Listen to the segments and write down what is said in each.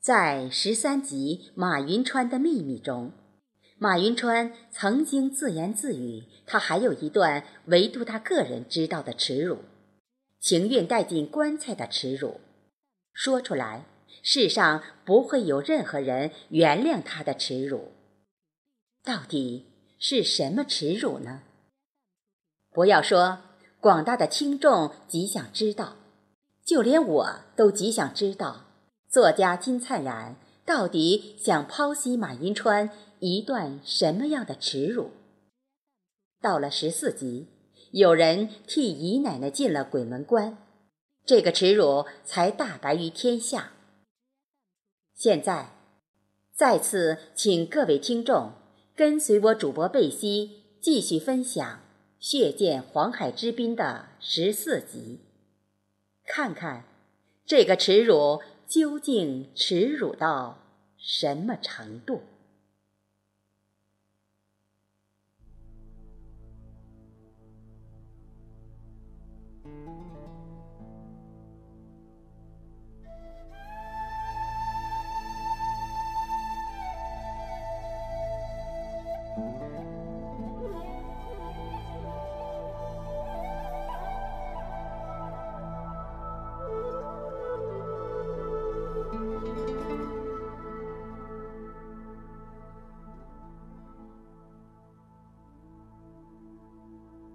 在十三集《马云川的秘密》中，马云川曾经自言自语：“他还有一段唯独他个人知道的耻辱，情愿带进棺材的耻辱。说出来，世上不会有任何人原谅他的耻辱。到底是什么耻辱呢？不要说广大的听众极想知道，就连我都极想知道。”作家金灿然到底想剖析马银川一段什么样的耻辱？到了十四集，有人替姨奶奶进了鬼门关，这个耻辱才大白于天下。现在，再次请各位听众跟随我主播贝西继续分享《血溅黄海之滨》的十四集，看看这个耻辱。究竟耻辱到什么程度？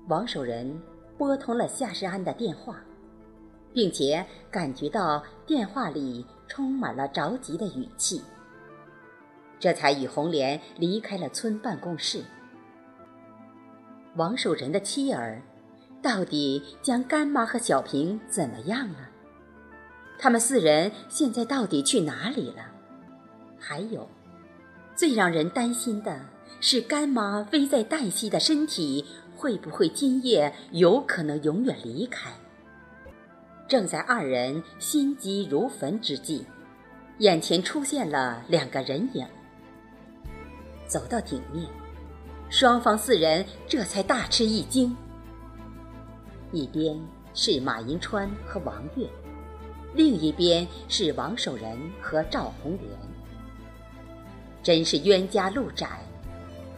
王守仁拨通了夏世安的电话，并且感觉到电话里充满了着急的语气，这才与红莲离开了村办公室。王守仁的妻儿到底将干妈和小平怎么样了？他们四人现在到底去哪里了？还有，最让人担心的是干妈危在旦夕的身体。会不会今夜有可能永远离开？正在二人心急如焚之际，眼前出现了两个人影。走到顶面，双方四人这才大吃一惊。一边是马银川和王月，另一边是王守仁和赵红莲。真是冤家路窄，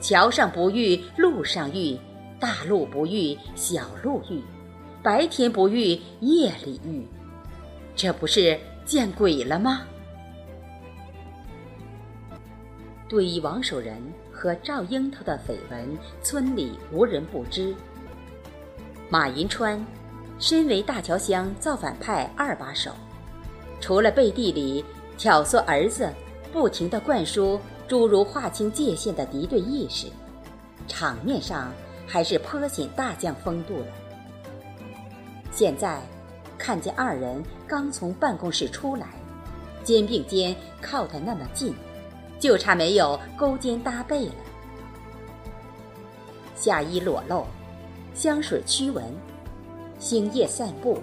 桥上不遇，路上遇。大路不遇，小路遇；白天不遇，夜里遇。这不是见鬼了吗？对于王守仁和赵樱桃的绯闻，村里无人不知。马银川身为大桥乡造反派二把手，除了背地里挑唆儿子，不停地灌输诸如划清界限的敌对意识，场面上。还是颇显大将风度的。现在看见二人刚从办公室出来，肩并肩靠得那么近，就差没有勾肩搭背了。下衣裸露，香水驱蚊，星夜散步，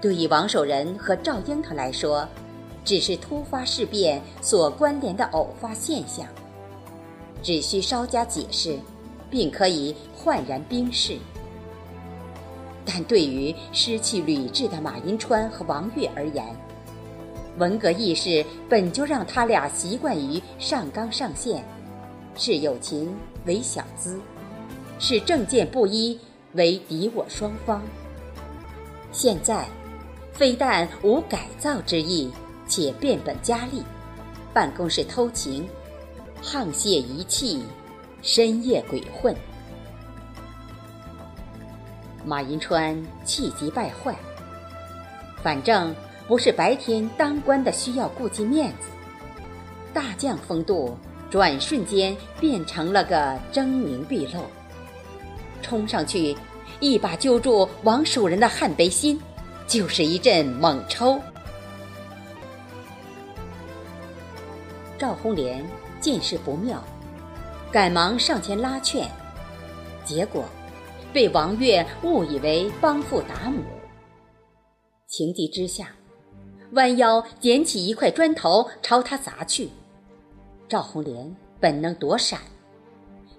对于王守仁和赵樱桃来说，只是突发事变所关联的偶发现象，只需稍加解释。并可以焕然冰释，但对于失去理智的马银川和王月而言，文革意识本就让他俩习惯于上纲上线，视友情为小资，视政见不一为敌我双方。现在，非但无改造之意，且变本加厉，办公室偷情，沆瀣一气。深夜鬼混，马银川气急败坏。反正不是白天当官的需要顾及面子，大将风度转瞬间变成了个狰狞毕露。冲上去，一把揪住王守仁的汉背心，就是一阵猛抽。赵红莲见势不妙。赶忙上前拉劝，结果被王月误以为帮父打母。情急之下，弯腰捡起一块砖头朝他砸去。赵红莲本能躲闪，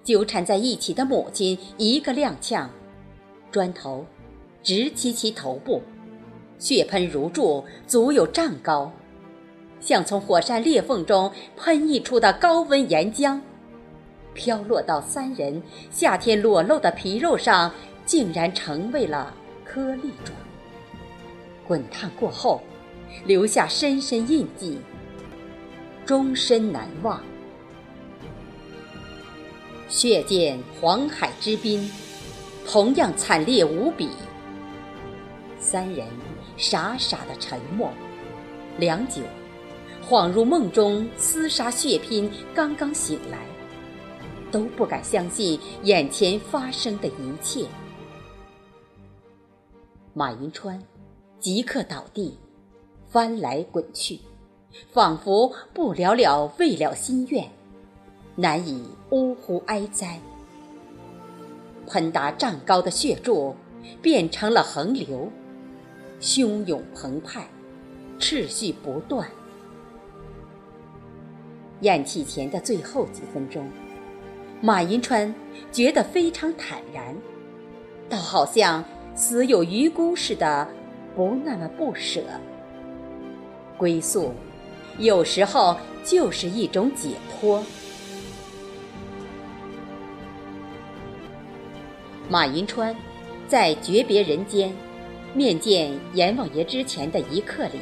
纠缠在一起的母亲一个踉跄，砖头直击其头部，血喷如注，足有丈高。像从火山裂缝中喷溢出的高温岩浆，飘落到三人夏天裸露的皮肉上，竟然成为了颗粒状。滚烫过后，留下深深印记，终身难忘。血溅黄海之滨，同样惨烈无比。三人傻傻的沉默，良久，恍如梦中厮杀血拼，刚刚醒来，都不敢相信眼前发生的一切。马云川即刻倒地，翻来滚去，仿佛不了了未了心愿。难以呜呼哀哉，喷达丈高的血柱变成了横流，汹涌澎湃，秩序不断。咽气前的最后几分钟，马云川觉得非常坦然，倒好像死有余辜似的，不那么不舍。归宿，有时候就是一种解脱。马云川在诀别人间、面见阎王爷之前的一刻里，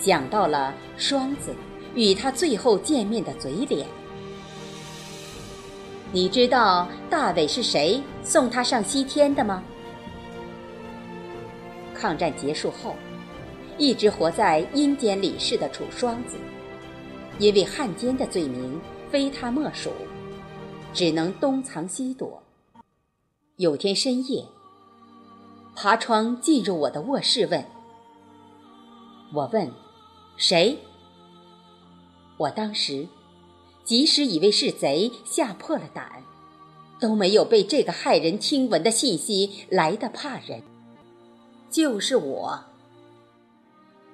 想到了双子与他最后见面的嘴脸。你知道大伟是谁送他上西天的吗？抗战结束后，一直活在阴间里世的楚双子，因为汉奸的罪名非他莫属，只能东藏西躲。有天深夜，爬窗进入我的卧室，问：“我问，谁？”我当时即使以为是贼，吓破了胆，都没有被这个骇人听闻的信息来的怕人。就是我。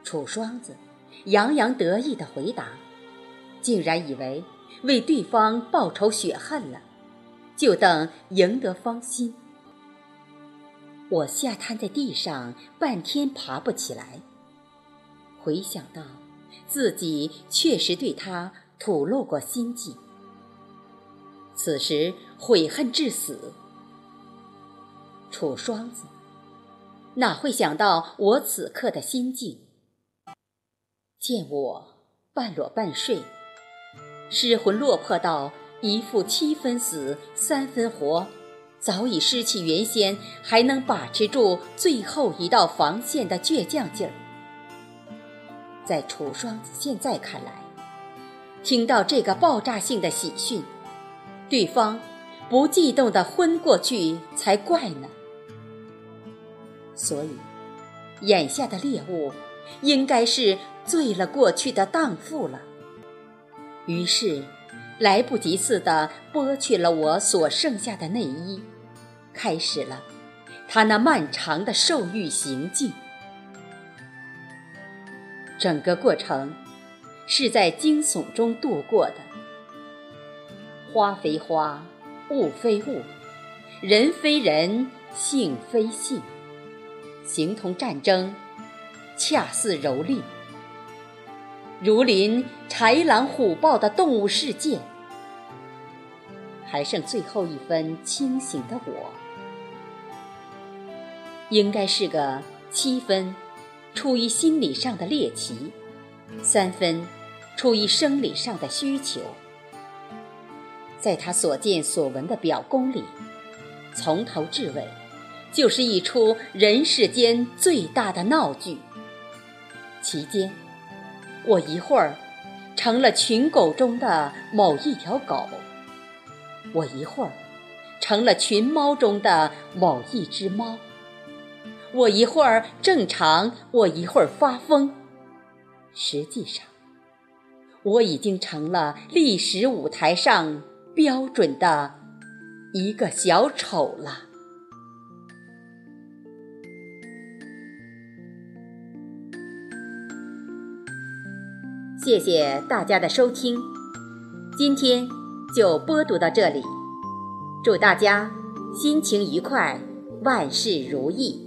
楚双子洋洋得意的回答，竟然以为为对方报仇雪恨了。就等赢得芳心，我吓瘫在地上，半天爬不起来。回想到自己确实对他吐露过心迹，此时悔恨至死。楚双子哪会想到我此刻的心境？见我半裸半睡，失魂落魄到。一副七分死三分活，早已失去原先还能把持住最后一道防线的倔强劲儿。在楚双子现在看来，听到这个爆炸性的喜讯，对方不激动的昏过去才怪呢。所以，眼下的猎物应该是醉了过去的荡妇了。于是。来不及似的剥去了我所剩下的内衣，开始了他那漫长的受欲行径。整个过程是在惊悚中度过的。花非花，物非物，人非人，性非性，形同战争，恰似蹂躏，如临豺狼虎豹的动物世界。还剩最后一分清醒的我，应该是个七分出于心理上的猎奇，三分出于生理上的需求。在他所见所闻的表功里，从头至尾就是一出人世间最大的闹剧。其间，我一会儿成了群狗中的某一条狗。我一会儿成了群猫中的某一只猫，我一会儿正常，我一会儿发疯。实际上，我已经成了历史舞台上标准的一个小丑了。谢谢大家的收听，今天。就播读到这里，祝大家心情愉快，万事如意。